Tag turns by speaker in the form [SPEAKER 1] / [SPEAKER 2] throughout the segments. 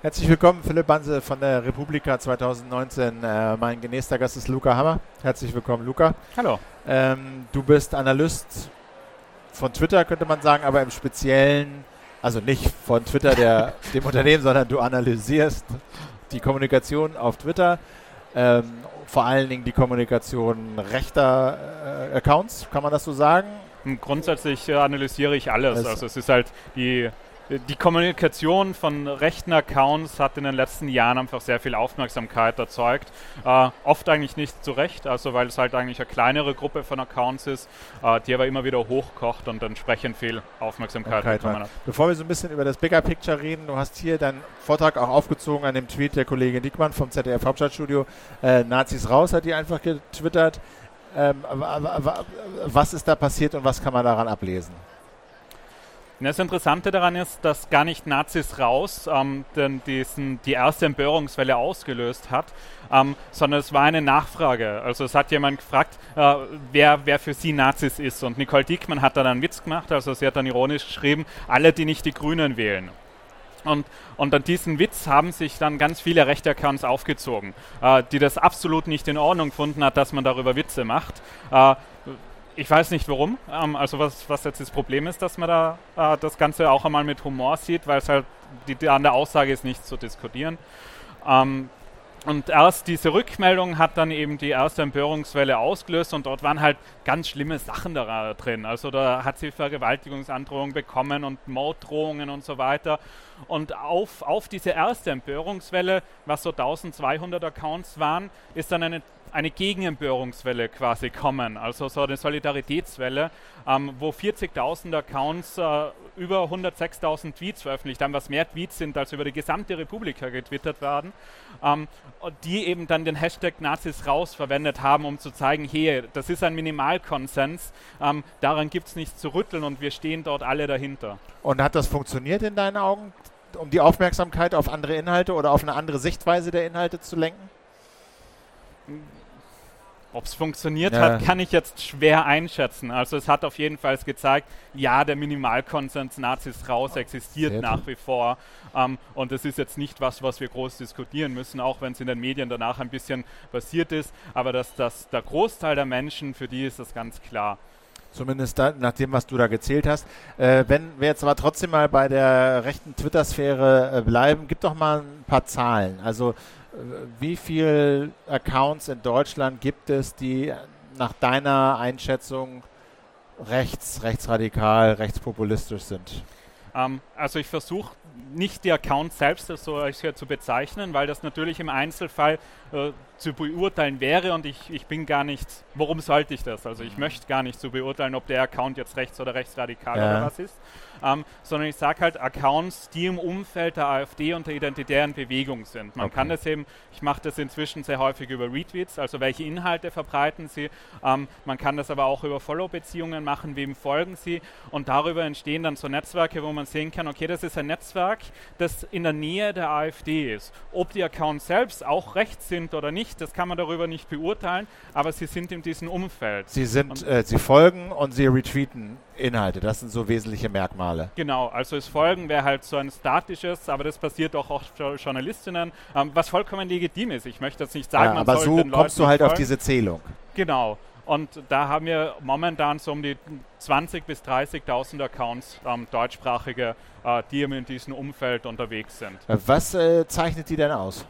[SPEAKER 1] Herzlich willkommen, Philipp Banse von der Republika 2019. Äh, mein genächster Gast ist Luca Hammer. Herzlich willkommen, Luca.
[SPEAKER 2] Hallo.
[SPEAKER 1] Ähm, du bist Analyst von Twitter, könnte man sagen, aber im Speziellen, also nicht von Twitter, der, dem Unternehmen, sondern du analysierst die Kommunikation auf Twitter. Ähm, vor allen Dingen die Kommunikation rechter äh, Accounts, kann man das so sagen?
[SPEAKER 2] Grundsätzlich äh, analysiere ich alles. Also es ist halt die die Kommunikation von rechten Accounts hat in den letzten Jahren einfach sehr viel Aufmerksamkeit erzeugt. Äh, oft eigentlich nicht zu Recht, also weil es halt eigentlich eine kleinere Gruppe von Accounts ist, äh, die aber immer wieder hochkocht und entsprechend viel Aufmerksamkeit okay, bekommen hat.
[SPEAKER 1] Bevor wir so ein bisschen über das Bigger Picture reden, du hast hier deinen Vortrag auch aufgezogen an dem Tweet der Kollegin Dickmann vom ZDF Hauptstadtstudio. Äh, Nazis raus hat die einfach getwittert. Ähm, was ist da passiert und was kann man daran ablesen?
[SPEAKER 2] Das Interessante daran ist, dass gar nicht Nazis raus ähm, denn diesen, die erste Empörungswelle ausgelöst hat, ähm, sondern es war eine Nachfrage. Also es hat jemand gefragt, äh, wer, wer für sie Nazis ist. Und Nicole Dickmann hat dann einen Witz gemacht, also sie hat dann ironisch geschrieben, alle, die nicht die Grünen wählen. Und, und an diesen Witz haben sich dann ganz viele rechte Accounts aufgezogen, äh, die das absolut nicht in Ordnung gefunden hat, dass man darüber Witze macht. Äh, ich weiß nicht warum. Ähm, also was, was jetzt das Problem ist, dass man da äh, das Ganze auch einmal mit Humor sieht, weil es halt die, die, an der Aussage ist nicht zu diskutieren. Ähm, und erst diese Rückmeldung hat dann eben die erste Empörungswelle ausgelöst und dort waren halt ganz schlimme Sachen da drin. Also da hat sie Vergewaltigungsandrohungen bekommen und Morddrohungen und so weiter. Und auf, auf diese erste Empörungswelle, was so 1200 Accounts waren, ist dann eine eine Gegenempörungswelle quasi kommen, also so eine Solidaritätswelle, ähm, wo 40.000 Accounts äh, über 106.000 Tweets veröffentlicht haben, was mehr Tweets sind, als über die gesamte Republika getwittert werden, ähm, die eben dann den Hashtag Nazis raus verwendet haben, um zu zeigen, hey, das ist ein Minimalkonsens, ähm, daran gibt es nichts zu rütteln und wir stehen dort alle dahinter.
[SPEAKER 1] Und hat das funktioniert in deinen Augen, um die Aufmerksamkeit auf andere Inhalte oder auf eine andere Sichtweise der Inhalte zu lenken?
[SPEAKER 2] Ob es funktioniert ja. hat, kann ich jetzt schwer einschätzen. Also es hat auf jeden Fall gezeigt, ja, der Minimalkonsens Nazis raus existiert Sehr nach wie vor. Ähm, und das ist jetzt nicht was, was wir groß diskutieren müssen, auch wenn es in den Medien danach ein bisschen passiert ist. Aber dass das der Großteil der Menschen, für die ist das ganz klar.
[SPEAKER 1] Zumindest da, nach dem, was du da gezählt hast. Äh, wenn wir jetzt aber trotzdem mal bei der rechten Twitter-Sphäre äh, bleiben, gib doch mal ein paar Zahlen. Also wie viele Accounts in Deutschland gibt es, die nach deiner Einschätzung rechts, rechtsradikal, rechtspopulistisch sind?
[SPEAKER 2] Ähm, also ich versuche nicht die Accounts selbst so zu bezeichnen, weil das natürlich im Einzelfall äh, zu beurteilen wäre und ich, ich bin gar nicht, warum sollte ich das? Also ich mhm. möchte gar nicht zu so beurteilen, ob der Account jetzt rechts oder rechtsradikal ja. oder was ist, ähm, sondern ich sage halt Accounts, die im Umfeld der AfD und der identitären Bewegung sind. Man okay. kann das eben, ich mache das inzwischen sehr häufig über Retweets, also welche Inhalte verbreiten sie. Ähm, man kann das aber auch über Follow-Beziehungen machen, wem folgen sie und darüber entstehen dann so Netzwerke, wo man sehen kann, okay, das ist ein Netzwerk, das in der Nähe der AfD ist. Ob die Accounts selbst auch rechts sind oder nicht, das kann man darüber nicht beurteilen, aber sie sind in diesem Umfeld.
[SPEAKER 1] Sie sind, äh, sie folgen und sie retweeten Inhalte. Das sind so wesentliche Merkmale.
[SPEAKER 2] Genau, also das Folgen wäre halt so ein statisches, aber das passiert auch oft für Journalistinnen, ähm, was vollkommen legitim ist. Ich möchte jetzt nicht sagen,
[SPEAKER 1] ja, aber so kommst Leuten du halt auf diese Zählung.
[SPEAKER 2] Genau. Und da haben wir momentan so um die 20.000 bis 30.000 Accounts, ähm, deutschsprachige, äh, die in diesem Umfeld unterwegs sind.
[SPEAKER 1] Was äh, zeichnet die denn aus?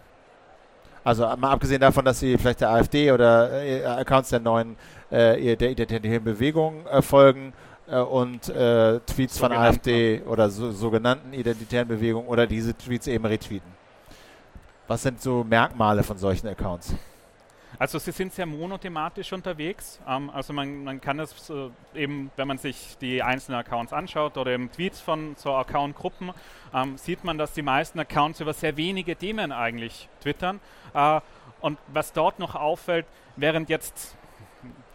[SPEAKER 1] Also mal abgesehen davon, dass sie vielleicht der AfD oder äh, Accounts der neuen äh, der identitären Bewegung äh, folgen äh, und äh, Tweets von AfD oder so, sogenannten identitären Bewegungen oder diese Tweets eben retweeten. Was sind so Merkmale von solchen Accounts?
[SPEAKER 2] Also sie sind sehr monothematisch unterwegs. Ähm, also man, man kann es äh, eben, wenn man sich die einzelnen Accounts anschaut oder eben Tweets von so Accountgruppen, ähm, sieht man, dass die meisten Accounts über sehr wenige Themen eigentlich twittern. Äh, und was dort noch auffällt, während jetzt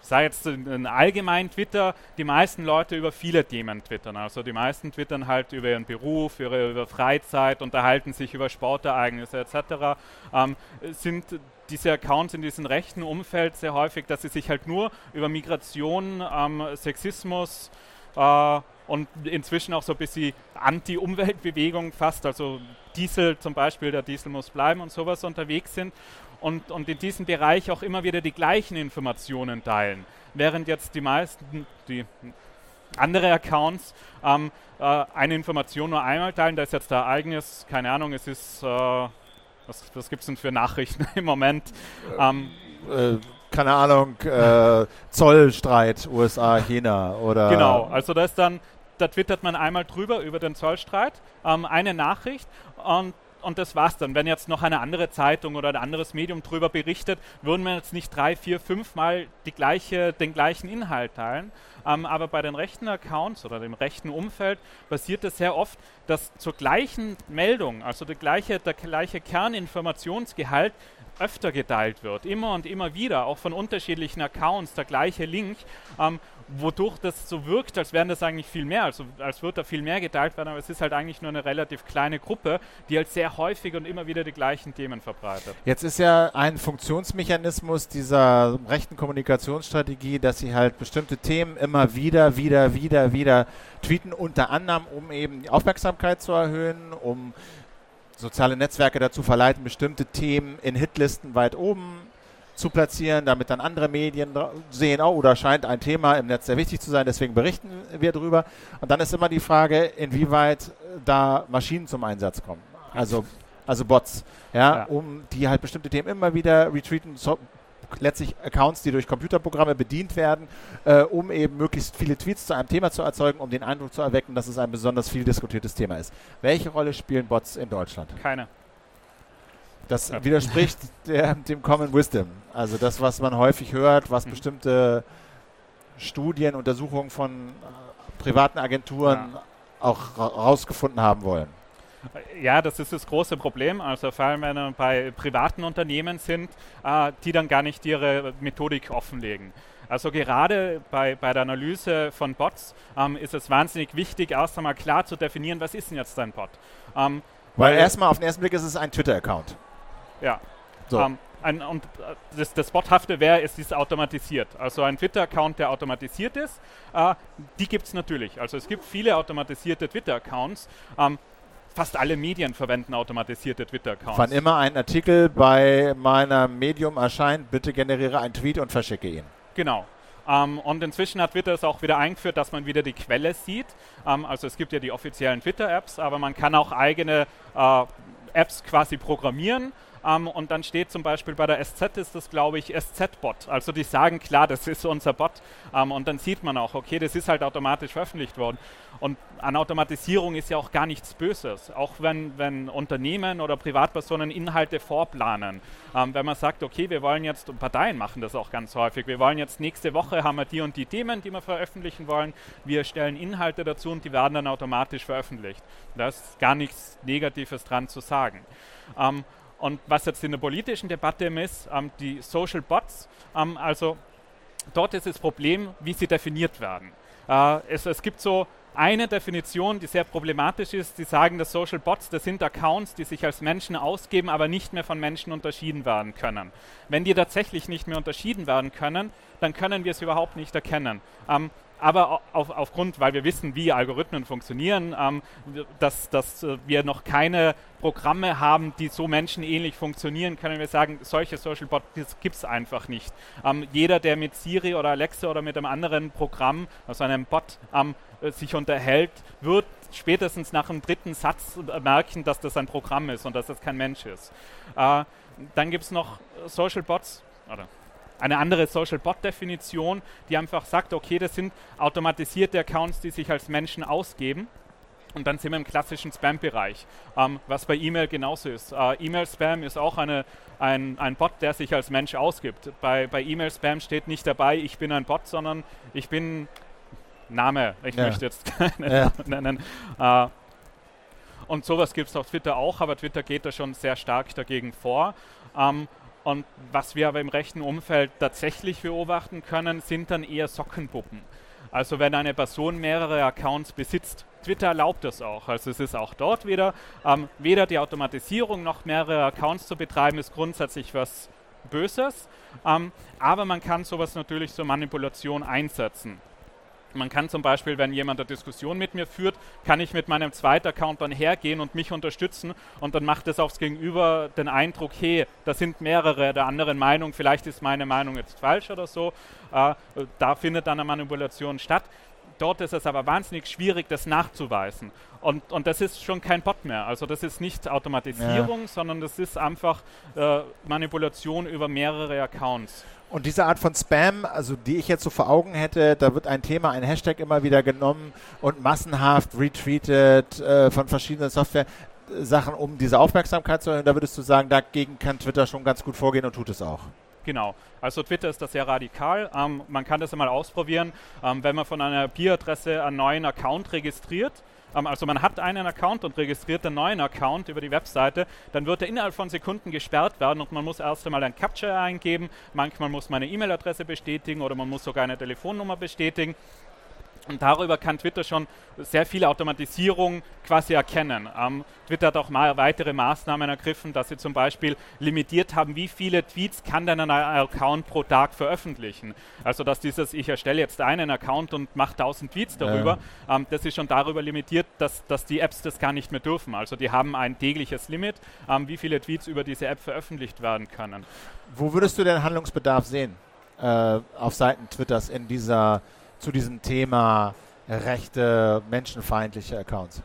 [SPEAKER 2] sei jetzt ein allgemein Twitter, die meisten Leute über viele Themen twittern. Also die meisten twittern halt über ihren Beruf, über, über Freizeit, unterhalten sich über Sportereignisse etc. Ähm, sind diese Accounts in diesem rechten Umfeld sehr häufig, dass sie sich halt nur über Migration, ähm, Sexismus, äh, und inzwischen auch so ein bisschen Anti-Umweltbewegung fast, also Diesel zum Beispiel, der Diesel muss bleiben und sowas unterwegs sind und, und in diesem Bereich auch immer wieder die gleichen Informationen teilen. Während jetzt die meisten, die andere Accounts ähm, äh, eine Information nur einmal teilen, da ist jetzt der eigenes, keine Ahnung, es ist, äh, was, was gibt es denn für Nachrichten im Moment?
[SPEAKER 1] Ähm, äh, keine Ahnung, äh, Zollstreit USA, China oder.
[SPEAKER 2] Genau, also da ist dann, da twittert man einmal drüber über den Zollstreit, ähm, eine Nachricht und und das war's dann. Wenn jetzt noch eine andere Zeitung oder ein anderes Medium drüber berichtet, würden wir jetzt nicht drei, vier, fünf Mal die gleiche, den gleichen Inhalt teilen. Ähm, aber bei den rechten Accounts oder dem rechten Umfeld passiert es sehr oft, dass zur gleichen Meldung, also der gleiche, der gleiche Kerninformationsgehalt, öfter geteilt wird, immer und immer wieder, auch von unterschiedlichen Accounts, der gleiche Link, ähm, wodurch das so wirkt, als wären das eigentlich viel mehr, also als würde da viel mehr geteilt werden, aber es ist halt eigentlich nur eine relativ kleine Gruppe, die halt sehr häufig und immer wieder die gleichen Themen verbreitet.
[SPEAKER 1] Jetzt ist ja ein Funktionsmechanismus dieser rechten Kommunikationsstrategie, dass sie halt bestimmte Themen immer wieder, wieder, wieder, wieder tweeten, unter anderem, um eben die Aufmerksamkeit zu erhöhen, um soziale Netzwerke dazu verleiten, bestimmte Themen in Hitlisten weit oben zu platzieren, damit dann andere Medien sehen, oh, da scheint ein Thema im Netz sehr wichtig zu sein, deswegen berichten wir darüber. Und dann ist immer die Frage, inwieweit da Maschinen zum Einsatz kommen. Also, also Bots, ja, ja. um die halt bestimmte Themen immer wieder retweeten, so, letztlich Accounts, die durch Computerprogramme bedient werden, äh, um eben möglichst viele Tweets zu einem Thema zu erzeugen, um den Eindruck zu erwecken, dass es ein besonders viel diskutiertes Thema ist. Welche Rolle spielen Bots in Deutschland?
[SPEAKER 2] Keine.
[SPEAKER 1] Das widerspricht der, dem Common Wisdom. Also das, was man häufig hört, was mhm. bestimmte Studien, Untersuchungen von äh, privaten Agenturen ja. auch rausgefunden haben wollen.
[SPEAKER 2] Ja, das ist das große Problem. Also vor allem, wenn wir bei privaten Unternehmen sind, äh, die dann gar nicht ihre Methodik offenlegen. Also gerade bei, bei der Analyse von Bots ähm, ist es wahnsinnig wichtig, erst einmal klar zu definieren, was ist denn jetzt ein Bot.
[SPEAKER 1] Ähm, weil, weil erstmal auf den ersten Blick ist es ein Twitter-Account.
[SPEAKER 2] Ja. So. Ähm, ein, und äh, das, das Bothafte wäre, es ist automatisiert. Also ein Twitter-Account, der automatisiert ist, äh, die gibt es natürlich. Also es gibt viele automatisierte Twitter-Accounts. Fast alle Medien verwenden automatisierte Twitter-Accounts.
[SPEAKER 1] Wann immer ein Artikel bei meinem Medium erscheint, bitte generiere einen Tweet und verschicke ihn.
[SPEAKER 2] Genau. Ähm, und inzwischen hat Twitter es auch wieder eingeführt, dass man wieder die Quelle sieht. Ähm, also es gibt ja die offiziellen Twitter-Apps, aber man kann auch eigene äh, Apps quasi programmieren ähm, und dann steht zum Beispiel bei der SZ ist das, glaube ich, SZ-Bot. Also die sagen klar, das ist unser Bot. Ähm, und dann sieht man auch, okay, das ist halt automatisch veröffentlicht worden. Und an Automatisierung ist ja auch gar nichts Böses. Auch wenn, wenn Unternehmen oder Privatpersonen Inhalte vorplanen. Ähm, wenn man sagt, okay, wir wollen jetzt, und Parteien machen das auch ganz häufig, wir wollen jetzt nächste Woche haben wir die und die Themen, die wir veröffentlichen wollen. Wir stellen Inhalte dazu und die werden dann automatisch veröffentlicht. Da ist gar nichts Negatives dran zu sagen. Ähm, und was jetzt in der politischen Debatte ist, ähm, die Social Bots, ähm, also dort ist das Problem, wie sie definiert werden. Äh, es, es gibt so eine Definition, die sehr problematisch ist. Die sagen, dass Social Bots, das sind Accounts, die sich als Menschen ausgeben, aber nicht mehr von Menschen unterschieden werden können. Wenn die tatsächlich nicht mehr unterschieden werden können, dann können wir es überhaupt nicht erkennen. Ähm, aber auf, aufgrund, weil wir wissen, wie Algorithmen funktionieren, ähm, dass, dass äh, wir noch keine Programme haben, die so menschenähnlich funktionieren, können wir sagen, solche Social Bots gibt es einfach nicht. Ähm, jeder, der mit Siri oder Alexa oder mit einem anderen Programm, also einem Bot, ähm, äh, sich unterhält, wird spätestens nach dem dritten Satz merken, dass das ein Programm ist und dass das kein Mensch ist. Äh, dann gibt es noch Social Bots, oder eine andere Social Bot Definition, die einfach sagt, okay, das sind automatisierte Accounts, die sich als Menschen ausgeben. Und dann sind wir im klassischen Spam-Bereich, ähm, was bei E-Mail genauso ist. Äh, E-Mail-Spam ist auch eine, ein, ein Bot, der sich als Mensch ausgibt. Bei, bei E-Mail-Spam steht nicht dabei, ich bin ein Bot, sondern ich bin Name. Ich ja. möchte jetzt keine ja. nennen. Äh, und sowas gibt es auf Twitter auch, aber Twitter geht da schon sehr stark dagegen vor. Ähm, und was wir aber im rechten Umfeld tatsächlich beobachten können, sind dann eher Sockenpuppen. Also wenn eine Person mehrere Accounts besitzt, Twitter erlaubt das auch. Also es ist auch dort wieder, ähm, weder die Automatisierung noch mehrere Accounts zu betreiben, ist grundsätzlich was Böses. Ähm, aber man kann sowas natürlich zur Manipulation einsetzen. Man kann zum Beispiel, wenn jemand eine Diskussion mit mir führt, kann ich mit meinem zweiten Account dann hergehen und mich unterstützen und dann macht es aufs Gegenüber den Eindruck, hey, da sind mehrere der anderen Meinung, vielleicht ist meine Meinung jetzt falsch oder so. Äh, da findet dann eine Manipulation statt. Dort ist es aber wahnsinnig schwierig, das nachzuweisen. Und, und das ist schon kein Bot mehr. Also das ist nicht Automatisierung, ja. sondern das ist einfach äh, Manipulation über mehrere Accounts.
[SPEAKER 1] Und diese Art von Spam, also die ich jetzt so vor Augen hätte, da wird ein Thema, ein Hashtag immer wieder genommen und massenhaft retweetet äh, von verschiedenen Software-Sachen, um diese Aufmerksamkeit zu erhöhen. Da würdest du sagen, dagegen kann Twitter schon ganz gut vorgehen und tut es auch.
[SPEAKER 2] Genau. Also Twitter ist da sehr radikal. Ähm, man kann das einmal ausprobieren, ähm, wenn man von einer IP-Adresse einen neuen Account registriert also man hat einen Account und registriert einen neuen Account über die Webseite, dann wird er innerhalb von Sekunden gesperrt werden und man muss erst einmal ein Capture eingeben, manchmal muss man eine E-Mail-Adresse bestätigen oder man muss sogar eine Telefonnummer bestätigen und darüber kann Twitter schon sehr viel Automatisierung quasi erkennen. Ähm, Twitter hat auch mal weitere Maßnahmen ergriffen, dass sie zum Beispiel limitiert haben, wie viele Tweets kann denn ein Account pro Tag veröffentlichen. Also dass dieses, ich erstelle jetzt einen Account und mache 1000 Tweets darüber, ja. ähm, das ist schon darüber limitiert, dass, dass die Apps das gar nicht mehr dürfen. Also die haben ein tägliches Limit, ähm, wie viele Tweets über diese App veröffentlicht werden können.
[SPEAKER 1] Wo würdest du den Handlungsbedarf sehen äh, auf Seiten Twitters in dieser zu diesem Thema rechte, menschenfeindliche Accounts?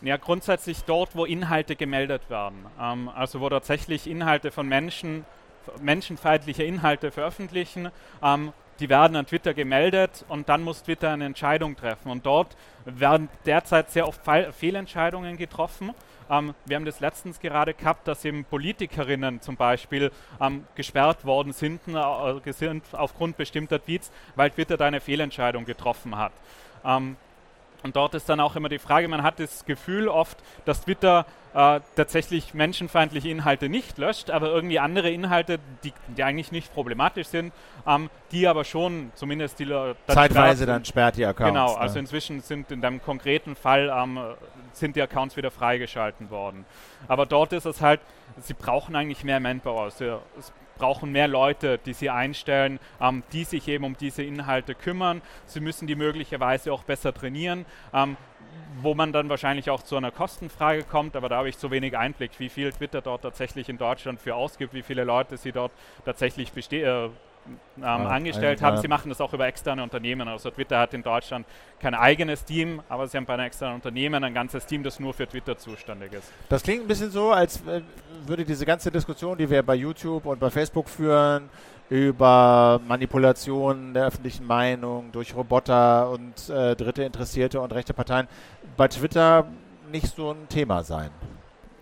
[SPEAKER 2] Ja, grundsätzlich dort, wo Inhalte gemeldet werden. Ähm, also wo tatsächlich Inhalte von Menschen, menschenfeindliche Inhalte veröffentlichen. Ähm, die werden an Twitter gemeldet und dann muss Twitter eine Entscheidung treffen. Und dort werden derzeit sehr oft Fehlentscheidungen getroffen. Ähm, wir haben das letztens gerade gehabt, dass eben Politikerinnen zum Beispiel ähm, gesperrt worden sind, äh, sind aufgrund bestimmter Tweets, weil Twitter da eine Fehlentscheidung getroffen hat. Ähm, und dort ist dann auch immer die Frage, man hat das Gefühl oft, dass Twitter äh, tatsächlich menschenfeindliche Inhalte nicht löscht, aber irgendwie andere Inhalte, die, die eigentlich nicht problematisch sind, ähm, die aber schon zumindest die
[SPEAKER 1] dann Zeitweise dann sperrt die Accounts.
[SPEAKER 2] Genau, also ne? inzwischen sind in dem konkreten Fall ähm, sind die Accounts wieder freigeschalten worden. Aber dort ist es halt, sie brauchen eigentlich mehr Manpower. Sie, es brauchen mehr Leute, die sie einstellen, ähm, die sich eben um diese Inhalte kümmern. Sie müssen die möglicherweise auch besser trainieren. Ähm, wo man dann wahrscheinlich auch zu einer Kostenfrage kommt, aber da habe ich zu wenig Einblick, wie viel Twitter dort tatsächlich in Deutschland für ausgibt, wie viele Leute sie dort tatsächlich äh, ähm, ah, angestellt haben. Sie machen das auch über externe Unternehmen. Also Twitter hat in Deutschland kein eigenes Team, aber sie haben bei einem externen Unternehmen ein ganzes Team, das nur für Twitter zuständig ist.
[SPEAKER 1] Das klingt ein bisschen so, als äh, würde diese ganze Diskussion, die wir bei YouTube und bei Facebook führen, über Manipulationen der öffentlichen Meinung durch Roboter und äh, dritte Interessierte und rechte Parteien bei Twitter nicht so ein Thema sein.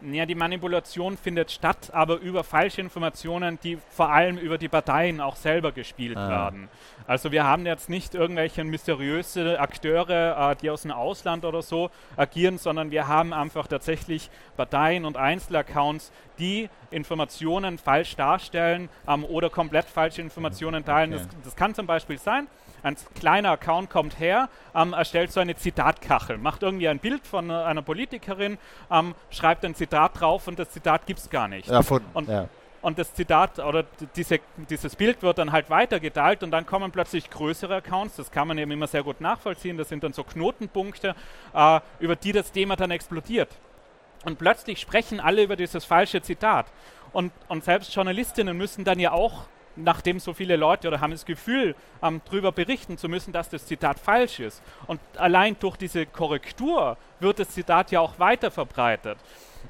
[SPEAKER 2] Ja, die Manipulation findet statt, aber über falsche Informationen, die vor allem über die Parteien auch selber gespielt ah. werden. Also wir haben jetzt nicht irgendwelche mysteriöse Akteure, äh, die aus dem Ausland oder so agieren, sondern wir haben einfach tatsächlich Parteien und Einzelaccounts, die Informationen falsch darstellen ähm, oder komplett falsche Informationen teilen. Okay. Das, das kann zum Beispiel sein, ein kleiner Account kommt her, ähm, erstellt so eine Zitatkachel, macht irgendwie ein Bild von einer Politikerin, ähm, schreibt ein Zitat drauf und das Zitat gibt es gar nicht.
[SPEAKER 1] Erfunden,
[SPEAKER 2] und,
[SPEAKER 1] ja.
[SPEAKER 2] und das Zitat oder diese, dieses Bild wird dann halt weitergeteilt und dann kommen plötzlich größere Accounts, das kann man eben immer sehr gut nachvollziehen, das sind dann so Knotenpunkte, äh, über die das Thema dann explodiert. Und plötzlich sprechen alle über dieses falsche Zitat. Und, und selbst Journalistinnen müssen dann ja auch nachdem so viele Leute oder haben das Gefühl, ähm, darüber berichten zu müssen, dass das Zitat falsch ist. Und allein durch diese Korrektur wird das Zitat ja auch weiter verbreitet.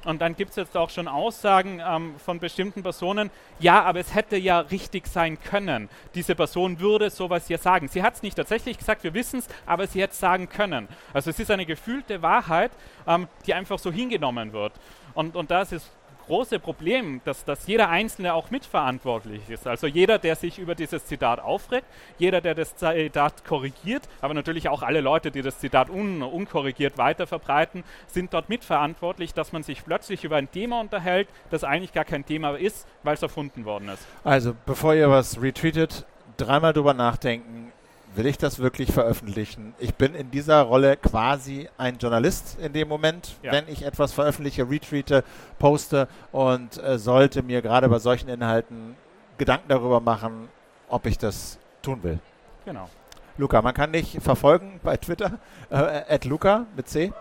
[SPEAKER 2] Und dann gibt es jetzt auch schon Aussagen ähm, von bestimmten Personen, ja, aber es hätte ja richtig sein können. Diese Person würde sowas ja sagen. Sie hat es nicht tatsächlich gesagt, wir wissen es, aber sie hätte es sagen können. Also es ist eine gefühlte Wahrheit, ähm, die einfach so hingenommen wird. Und, und das ist große Problem, dass, dass jeder Einzelne auch mitverantwortlich ist. Also jeder, der sich über dieses Zitat aufregt, jeder, der das Zitat korrigiert, aber natürlich auch alle Leute, die das Zitat un, unkorrigiert weiter verbreiten, sind dort mitverantwortlich, dass man sich plötzlich über ein Thema unterhält, das eigentlich gar kein Thema ist, weil es erfunden worden ist.
[SPEAKER 1] Also, bevor ihr was retweetet, dreimal drüber nachdenken, will ich das wirklich veröffentlichen? Ich bin in dieser Rolle quasi ein Journalist in dem Moment, ja. wenn ich etwas veröffentliche, retweete, poste und äh, sollte mir gerade bei solchen Inhalten Gedanken darüber machen, ob ich das tun will.
[SPEAKER 2] Genau.
[SPEAKER 1] Luca. Man kann dich verfolgen bei Twitter, äh, Luca mit C.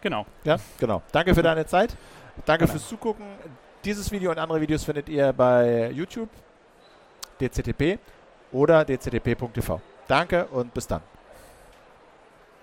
[SPEAKER 2] Genau.
[SPEAKER 1] Ja, genau. Danke für deine Zeit. Danke genau. fürs Zugucken. Dieses Video und andere Videos findet ihr bei YouTube, DCTP oder dctp.tv. Danke und bis dann.